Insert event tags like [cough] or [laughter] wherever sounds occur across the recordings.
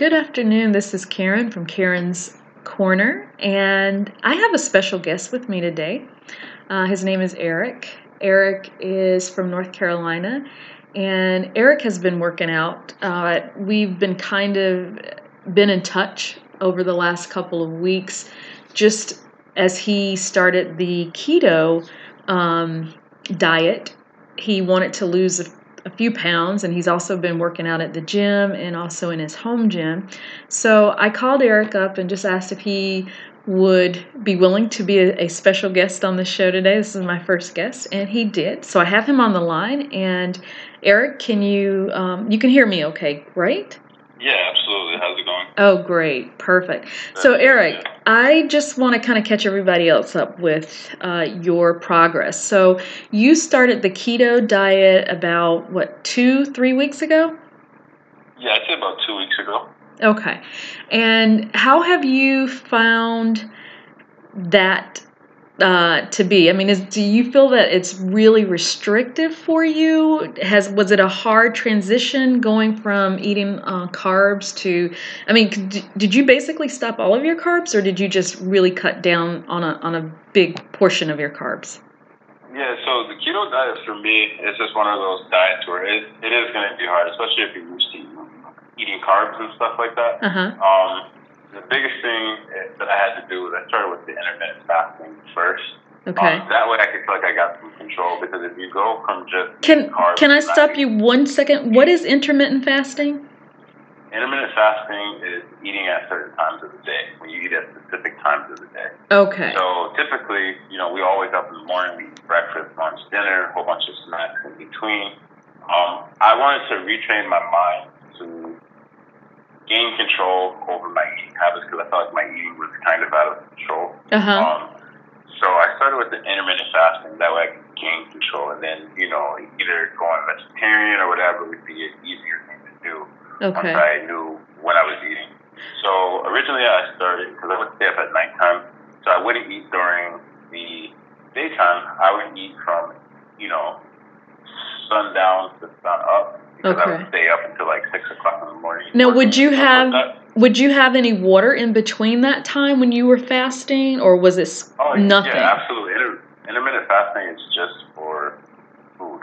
Good afternoon. This is Karen from Karen's Corner, and I have a special guest with me today. Uh, his name is Erik. Erik is from North Carolina, and Erik has been working out. Uh, we've been kind of been in touch over the last couple of weeks, just as he started the keto um, diet. He wanted to lose a few pounds and he's also been working out at the gym and also in his home gym. So I called Erik up and just asked if he would be willing to be a, a, special guest on the show today. This is my first guest, and he did. So I have him on the line. And Erik, can you um, you can hear me? Okay, right? Yeah, absolutely. How's it going? Oh, great. Perfect. So, Erik, I just want to kind of catch everybody else up with uh, your progress. So, you started the keto diet about, what, two, three weeks ago? Yeah, I'd say about two weeks ago. Okay. And how have you found that uh, to be? I mean, is do you feel that it's really restrictive for you? Has was it a hard transition going from eating uh, carbs to? I mean, did you basically stop all of your carbs, or did you just really cut down on a on a big portion of your carbs? Yeah, so the keto diet for me is just one of those diets where it, it is going to be hard, especially if you're used to eating carbs and stuff like that. Uh-huh. Um, the biggest thing that I had to do was I started with the intermittent fasting first. Okay. Um, that way I could feel like I got some control because if you go from just can can I stop you one second? What is intermittent fasting? Intermittent fasting is eating at certain times of the day when you eat at specific times of the day. Okay. So typically, you know, we all wake up in the morning, we eat breakfast, lunch, dinner, a whole bunch of snacks in between. Um, I wanted to retrain my mind to gain control over my eating habits because I felt like my eating was kind of out of control. Uh-huh. Um, so I started with the intermittent fasting. That way I could gain control, and then you know either going vegetarian or whatever would be an easier thing to do okay. once I knew when I was eating. So originally I started because I would stay up at nighttime, so I wouldn't eat during the daytime. I would eat from you know sundown to sun up because okay. I would stay up until like six o'clock in the morning. Now, would you have like would you have any water in between that time when you were fasting, or was it oh, nothing? Yeah, absolutely. Inter- intermittent fasting is just for food.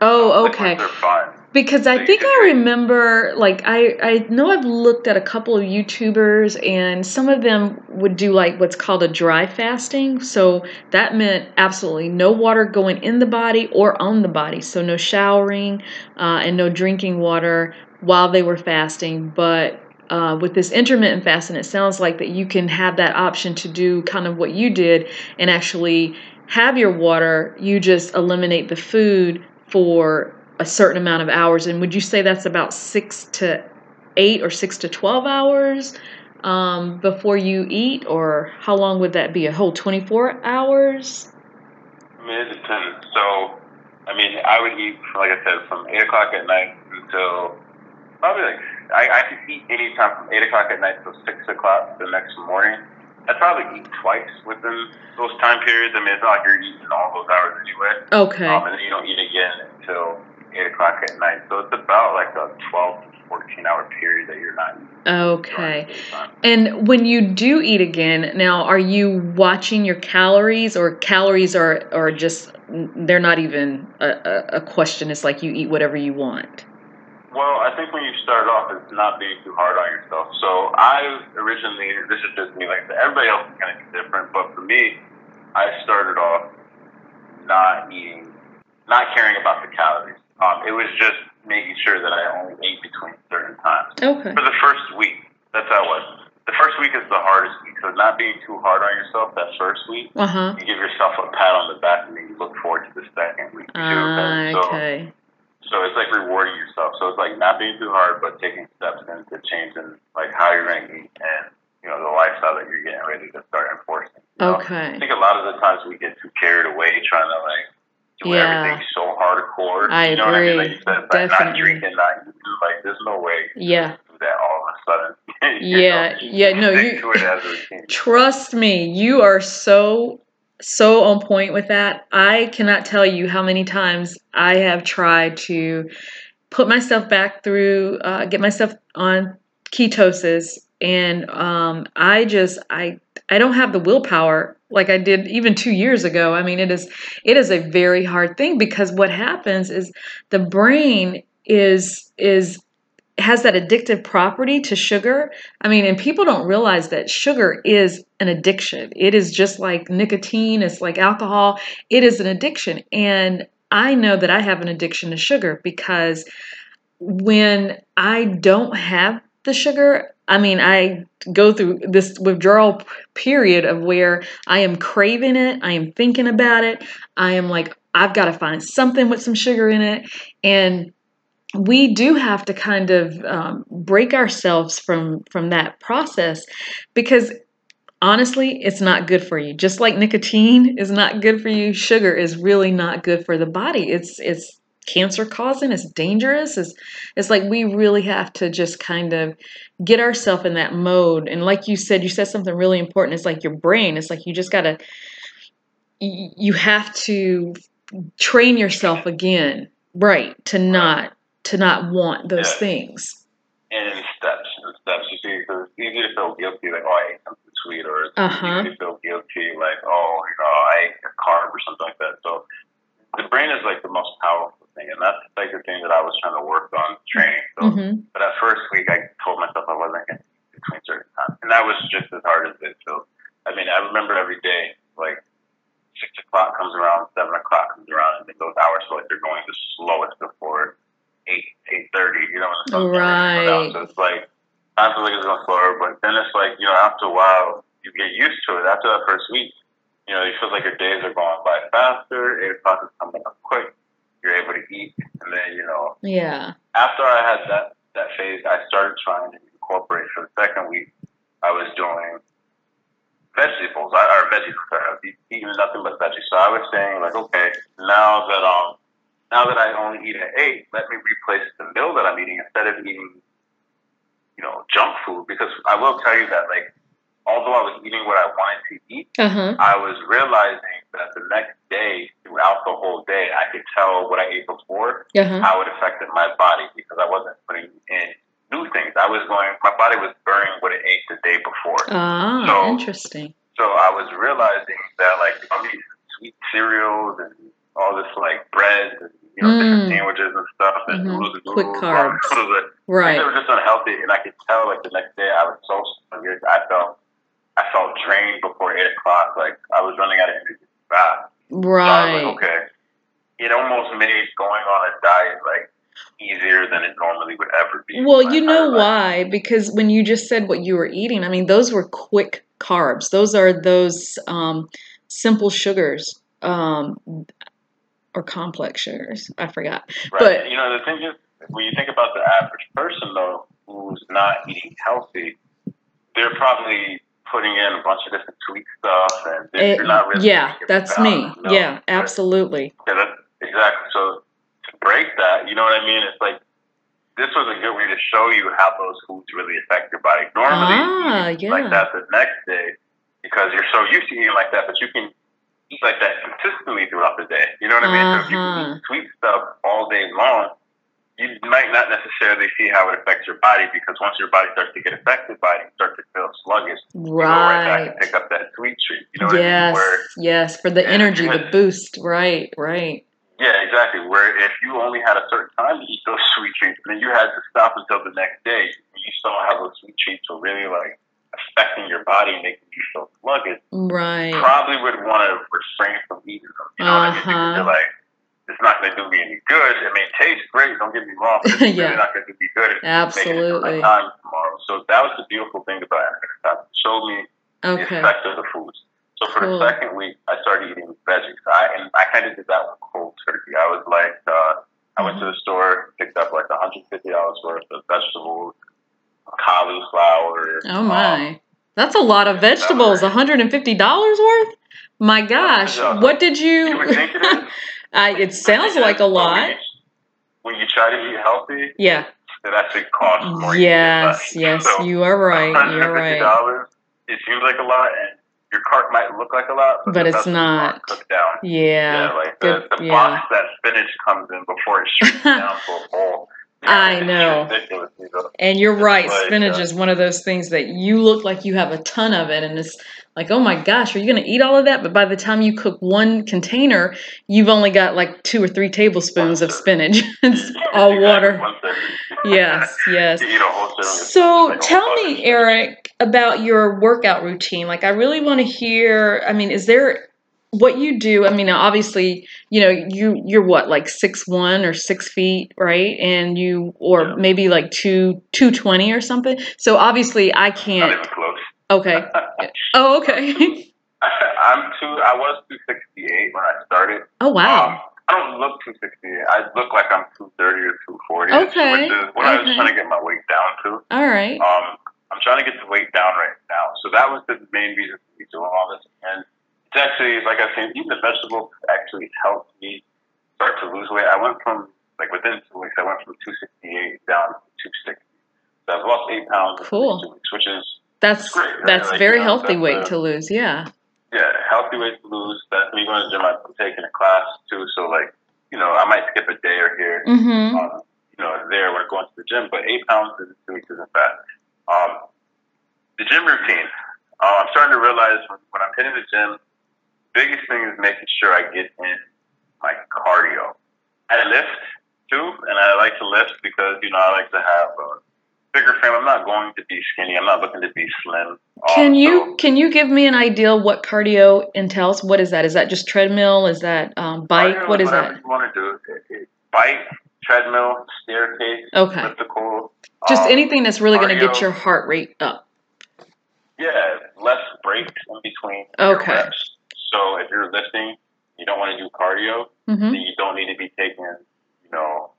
Oh, okay. They're fine. Because I think I remember, like, I, I know I've looked at a couple of YouTubers, and some of them would do, like, what's called a dry fasting. So that meant absolutely no water going in the body or on the body. So no showering uh, and no drinking water while they were fasting. But uh, with this intermittent fasting, it sounds like that you can have that option to do kind of what you did and actually have your water. You just eliminate the food for a certain amount of hours. And would you say that's about six to eight or six to 12 hours um, before you eat? Or how long would that be? A whole 24 hours? I mean, it depends. So, I mean, I would eat, like I said, from 8 o'clock at night until probably like, I, I could eat anytime from 8 o'clock at night till 6 o'clock the next morning. I'd probably eat twice within those time periods. I mean, it's not like you're eating all those hours anyway. Okay. Um, and then you don't eat again until 8 o'clock at night. So it's about like a 12 to 14 hour period that you're not eating. Okay. And when you do eat again, now are you watching your calories or calories are, are just, they're not even a, a question. It's like you eat whatever you want. Well, I think when you start off, it's not being too hard on yourself. So I originally, this is just me, like everybody else is to be different, but for me, I started off not eating, not caring about the calories. Um, it was just making sure that I only ate between certain times. Okay. For the first week, that's how it was. The first week is the hardest week, so not being too hard on yourself that first week. Uh-huh. You give yourself a pat on the back, and then you look forward to the second week. Uh, so, okay. So it's like rewarding yourself. So it's like not being too hard, but taking steps into changing like how you're going to eat and you know the lifestyle that you're getting ready to start enforcing. You okay. I think a lot of the times we get too carried away trying to like yeah. everything so hardcore. I you know agree. What I mean? Like you said, like not drinking, not eating. Like there's no way. Yeah. That all of a sudden. [laughs] yeah. know? Yeah. No. You. [laughs] Trust me. You are so so on point with that. I cannot tell you how many times I have tried to put myself back through, uh, get myself on ketosis, and um, I just I I don't have the willpower like I did even two years ago. I mean, it is it is a very hard thing because what happens is the brain is is has that addictive property to sugar. I mean, and people don't realize that sugar is an addiction. It is just like nicotine, it's like alcohol. It is an addiction. And I know that I have an addiction to sugar because when I don't have the sugar, I mean, I go through this withdrawal period of where I am craving it, I am thinking about it, I am like, I've got to find something with some sugar in it. And we do have to kind of um, break ourselves from from that process because honestly it's not good for you just like nicotine is not good for you sugar is really not good for the body it's it's cancer causing it's dangerous it's, it's like we really have to just kind of get ourselves in that mode and like you said you said something really important it's like your brain it's like you just got to you have to train yourself again right to not to not want those yeah. things. And steps, and steps. You see, because it's easy to feel guilty, like, oh, I ate something sweet, or it's uh-huh. easy to feel guilty, like, oh, you know, I ate a carb or something like that. So the brain is like the most powerful thing, and that's like the thing that I was trying to work on training. So, mm-hmm. but that first week, I told myself I wasn't going to eat between certain times, and that was just as hard as it feels. I mean, I remember every day, like six o'clock comes around, seven o'clock comes around, and those hours feel like they're going the slowest before eight eight thirty. You know, when the right. So it's like I feel like it's going slower, but then it's like you know after a while you get used to it. After that first week, you know, you feel like your days are going by faster. Eight o'clock is coming up quick. You're able to eat, and then you know. Yeah. After I had that that phase, I started trying to incorporate. For the second week, I was doing vegetables. I, or veggies. I was eating nothing but veggies. So I was saying like, okay, now that um now that I only eat at eight, let me replace the meal that I'm eating instead of eating, you know, junk food. Because I will tell you that, like, although I was eating what I wanted to eat, uh-huh. I was realizing that the next day, throughout the whole day, I could tell what I ate before, uh-huh. how it affected my body because I wasn't putting in new things. I was going, my body was burning what it ate the day before. Ah, so, interesting. So I was realizing that, like, I'm eating sweet cereals and all this like bread and you know mm. different sandwiches and stuff and mm-hmm. noodles and quick [laughs] carbs. Noodles, right. They were just unhealthy, and I could tell like the next day I was so sluggish. I felt I felt drained before eight o'clock. Like I was running out of energy fast. Right. So like, okay. It almost made going on a diet like easier than it normally would ever be. Well, you know why? Because when you just said what you were eating, I mean, those were quick carbs. Those are those um, simple sugars. Um, or complex sugars. I forgot. Right. But you know, the thing is, when you think about the average person though, who's not eating healthy, they're probably putting in a bunch of different sweet stuff, and they're not really. Yeah, that's me. You know? Yeah, absolutely. Yeah, that, exactly. So to break that, you know what I mean? It's like this was a good way to show you how those foods really affect your body. Normally, ah, yeah. like that the next day because you're so used to eating like that, but you can eat like that consistently throughout the day. You know what I mean? Uh-huh. So if you uh-huh. eat sweet stuff all day long, you might not necessarily see how it affects your body because once your body starts to get affected by it, you start to feel sluggish. Right. You go right back and pick up that sweet treat. You know yes. I mean? Where, yes, for the energy, the boost. Right, right. Yeah, exactly. Where if you only had a certain time to eat those [laughs] sweet treats, then you had to stop until the next day. You still have those sweet treats were really like affecting your body and making you feel sluggish, right? Probably would want to refrain from eating them. You know uh-huh. what I mean? Because you're like, it's not going to do me any good. It may taste great. Don't get me wrong, but it's [laughs] yeah. really not going to do me good. Absolutely. time tomorrow. So that was the beautiful thing about it. It showed me okay. the effect of the foods. So for cool. the second week, I started eating veggies. I and I kind of did that with cold turkey. I was like, uh, I went to the store, picked up like $150 worth of vegetables, cauliflower. Oh my. Um, That's a lot of vegetables. $150 worth? My gosh. What did you. [laughs] Uh, you think it? I, sounds like a lot. When you try to eat healthy, yeah, it actually costs more. Yes, yes, so you are right. You're right. It seems like a lot, and your cart might look like a lot, but, but it's not. Cooked down. Yeah. Yeah, like the, the yeah. box that spinach comes in before it shrinks [laughs] down to a bowl I know. You know. And you're right, like, spinach uh, is one of those things that you look like you have a ton of it, and it's like, oh my gosh, are you going to eat all of that? But by the time you cook one container, you've only got like two or three tablespoons of spinach. [laughs] it's [laughs] all Exactly, water. Yes, [laughs] yes. You eat a whole serving of So like tell me. Erik, about your workout routine. Like, I really want to hear. I mean, is there what you do? I mean, obviously, you know, you you're what like six one or six feet, right? And you or Yeah. maybe like two two twenty or something. So obviously, I can't. even close. Okay. [laughs] Oh, okay. [laughs] I'm two. I was 268 when I started. Oh wow. Um, I don't look 268. I look like I'm 230 or 240. Okay, Which is what I was trying to get my weight down to. All right. Um, I'm trying to get the weight down right now. So that was the main reason for me doing all this. And it's actually, like I said, eating the vegetables actually helped me start to lose weight. I went from, like within two weeks, I went from 268 down to 260. So I've lost eight pounds in two weeks, which is, That's great, right? that's Like, very you know, healthy that's weight a- to lose. Yeah. yeah, healthy weight to lose. That's me going to the gym. I'm taking a class too. So, like, you know, I might skip a day or here Mm-hmm. um, you know, there when going to the gym. But eight pounds in two weeks isn't bad. Um, the gym routine. Uh, I'm starting to realize when, when I'm hitting the gym, biggest thing is making sure I get in my cardio. I lift too, and I like to lift because you know I like to have a bigger frame. I'm not going to be skinny. I'm not looking to be slim. Can so- you can you give me an idea what cardio entails? What is that? Is that just treadmill? Is that um, bike? Cardio What is that? You want to do? It- it- Bike, treadmill, staircase, Okay. elliptical. Just um, anything that's really going to get your heart rate up. Yeah, less breaks in between Okay. reps. So if you're lifting, you don't want to do cardio, hmm then you don't need to be taking, you know,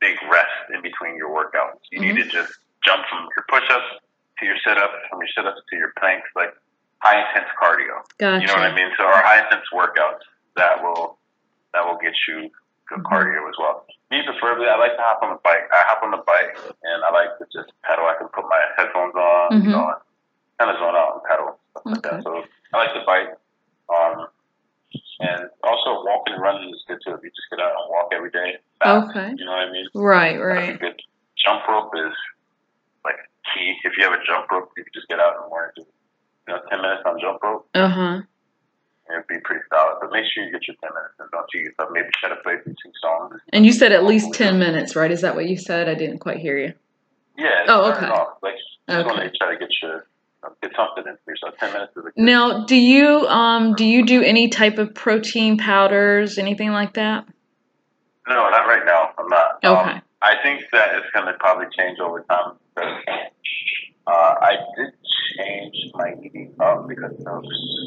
big rest in between your workouts. You need Mm-hmm. to just jump from your push-ups to your sit-ups, from your sit-ups to your planks, like high intense cardio. Gotcha. You know what I mean? So our high intense workouts that will that will get you good Mhm. cardio as well. Me preferably, I like to hop on the bike. I hop on the bike and I like to just pedal. I can put my headphones on, Mhm. you know, kind of zone out and pedal stuff like that. So I like the bike. Um, and also walking and running is good too. If you just get out and walk every day, Okay. you know what I mean? Right. Right. good jump rope is like key. If you have a jump rope, you can just get out and learn to, you know, ten minutes on jump rope. Uh huh. It'd be pretty solid, but make sure you get your 10 minutes and don't cheat yourself. Maybe try to play through two songs. And you said at least ten minutes, right? Is that what you said? I didn't quite hear you. Yeah. Oh, okay. Off. Like, just want Okay. to try to get your, get something in for yourself. 10 minutes is a good. Now, do you um do you do any type of protein powders, anything like that? No, not right now. I'm not. Okay. Um, I think that it's going to probably change over time uh, I did change my eating up because of,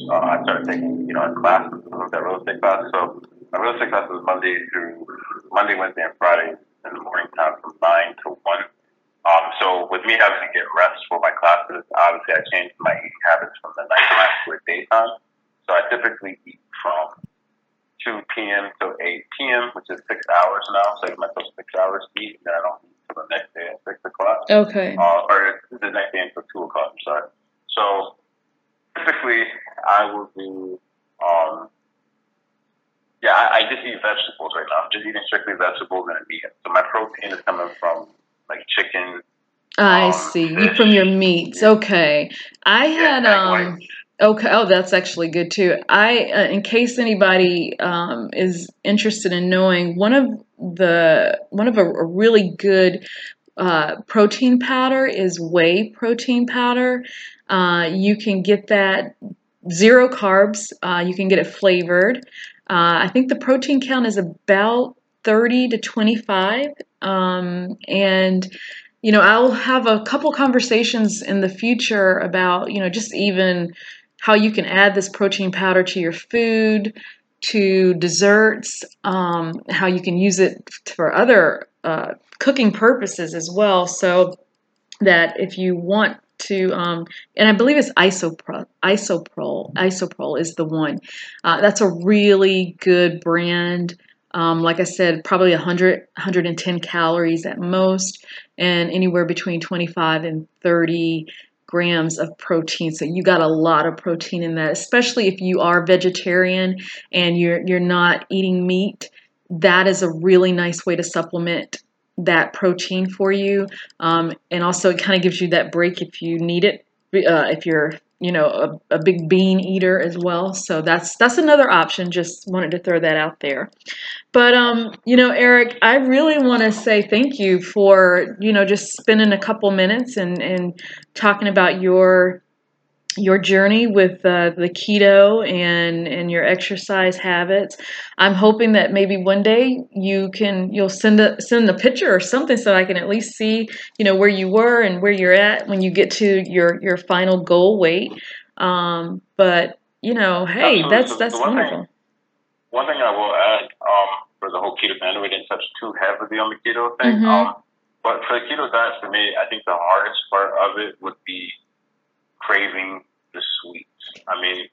uh, I started taking, you know, in classes, that real estate class. So my real estate class was Monday through Monday, Wednesday, and Friday in the morning time from 9 to 1. Um, so with me having to get rest for my classes, obviously I changed my eating habits from the nighttime to a daytime. So I typically eat from 2 p.m. to 8 p.m., which is six hours now. So I give myself six hours to eat, and then I don't eat until the next day at 6 o'clock. Okay. Uh, or the next day until 2 o'clock, I'm sorry. So typically I will do, um, yeah, I, I just eat vegetables right now. I'm just eating strictly vegetables and meat. So my protein is coming from like chicken. I um, see. You fish. from your meats. Okay. I Yeah, had um. Okay. Oh, that's actually good too. I, uh, in case anybody um, is interested in knowing, one of the one of a, a really good uh, protein powder is whey protein powder. Uh, you can get that zero carbs. Uh, you can get it flavored. Uh, I think the protein count is about thirty to twenty five, um, and you know I'll have a couple conversations in the future about you know just even how you can add this protein powder to your food, to desserts, um, how you can use it for other uh, cooking purposes as well. So that if you want to, um, and I believe it's isopro, isoprol, isoprol is the one. Uh, that's a really good brand. Um, like I said, probably 100, 110 calories at most, and anywhere between 25 and 30 grams of protein. So you got a lot of protein in that, especially if you are vegetarian and you're you're not eating meat. That is a really nice way to supplement that protein for you, um, and also it kind of gives you that break if you need it. Uh, if you're you know a, a big bean eater as well. So that's that's another option. Just wanted to throw that out there. But um you know Erik i really want to say thank you for you know just spending a couple minutes and and talking about your your journey with uh, the keto and and your exercise habits. I'm hoping that maybe one day you can you'll send a send a picture or something so I can at least see you know where you were and where you're at when you get to your your final goal weight. Um, but you know, hey, Absolutely. that's that's one wonderful. Thing, one thing I will add um, for the whole keto family, we didn't touch too heavily on the keto thing. Mm-hmm. Um, but for the keto diet, for me, I think the hardest part of it would be craving the sweets. I mean,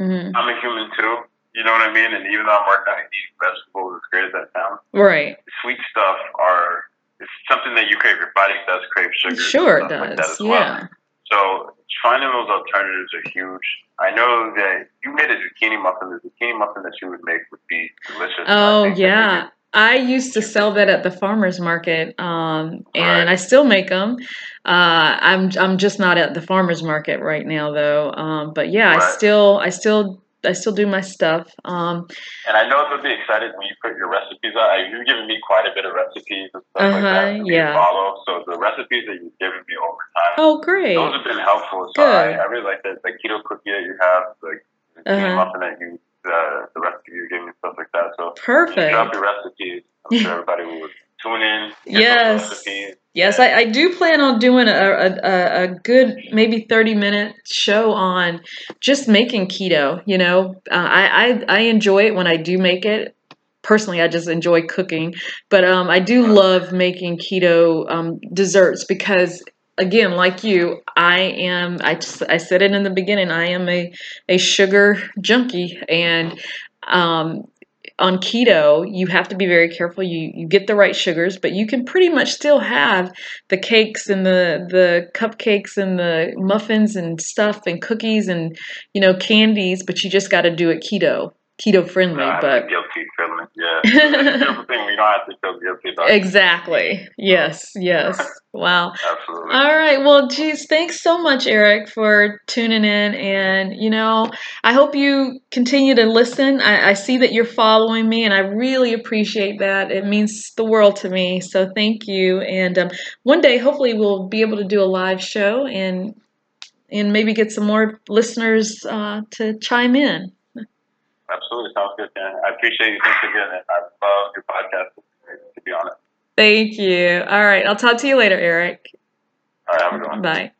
mm-hmm. I'm a human too. You know what I mean? And even though I'm working on eating vegetables, as great as that sounds, right? Sweet stuff are it's something that you crave. Your body does crave sugar. Sure, it does. Like yeah. Well. So finding those alternatives are huge. I know that you made a zucchini muffin. The zucchini muffin that you would make would be delicious. Oh yeah. I used to sell that at the farmers market, um, and right. I still make them. Uh, I'm I'm just not at the farmers market right now though. Um, but yeah, right. I still I still I still do my stuff. Um, and I know they'll be excited when you put your recipes out. You've given me quite a bit of recipes and stuff uh-huh, like that. Yeah. Follow. So the recipes that you've given me over time. Oh, great. Those have been helpful. So Good. I, I really like the, the keto cookie that you have, the, the uh-huh. muffin that you the, the recipe you're giving and stuff like that. So perfect. Drop your recipes. I'm sure [laughs] everybody will tune in. Yes. Yes, I, I do plan on doing a, a, a good maybe 30 minute show on just making keto. You know, uh, I, I, I enjoy it when I do make it. Personally, I just enjoy cooking, but um, I do love making keto um, desserts because again, like you, I am. I I said it in the beginning. I am a a sugar junkie, and um, on keto, you have to be very careful. You you get the right sugars, but you can pretty much still have the cakes and the the cupcakes and the muffins and stuff and cookies and you know candies, but you just got to do it keto keto friendly, no, but guilty feeling. Yeah, thing we don't have to feel guilty about. Exactly. Yes. Yes. Wow. [laughs] Absolutely. All right. Well, geez, thanks so much, Erik, for tuning in. And you know, I hope you continue to listen. I, I see that you're following me, and I really appreciate that. It means the world to me. So thank you. And um, one day, hopefully, we'll be able to do a live show and and maybe get some more listeners uh, to chime in. Absolutely. Sounds good, Dan. I appreciate you. Thanks again. And I love your podcast, to be honest. Thank you. All right. I'll talk to you later, Erik. All right. Have a good one. Bye.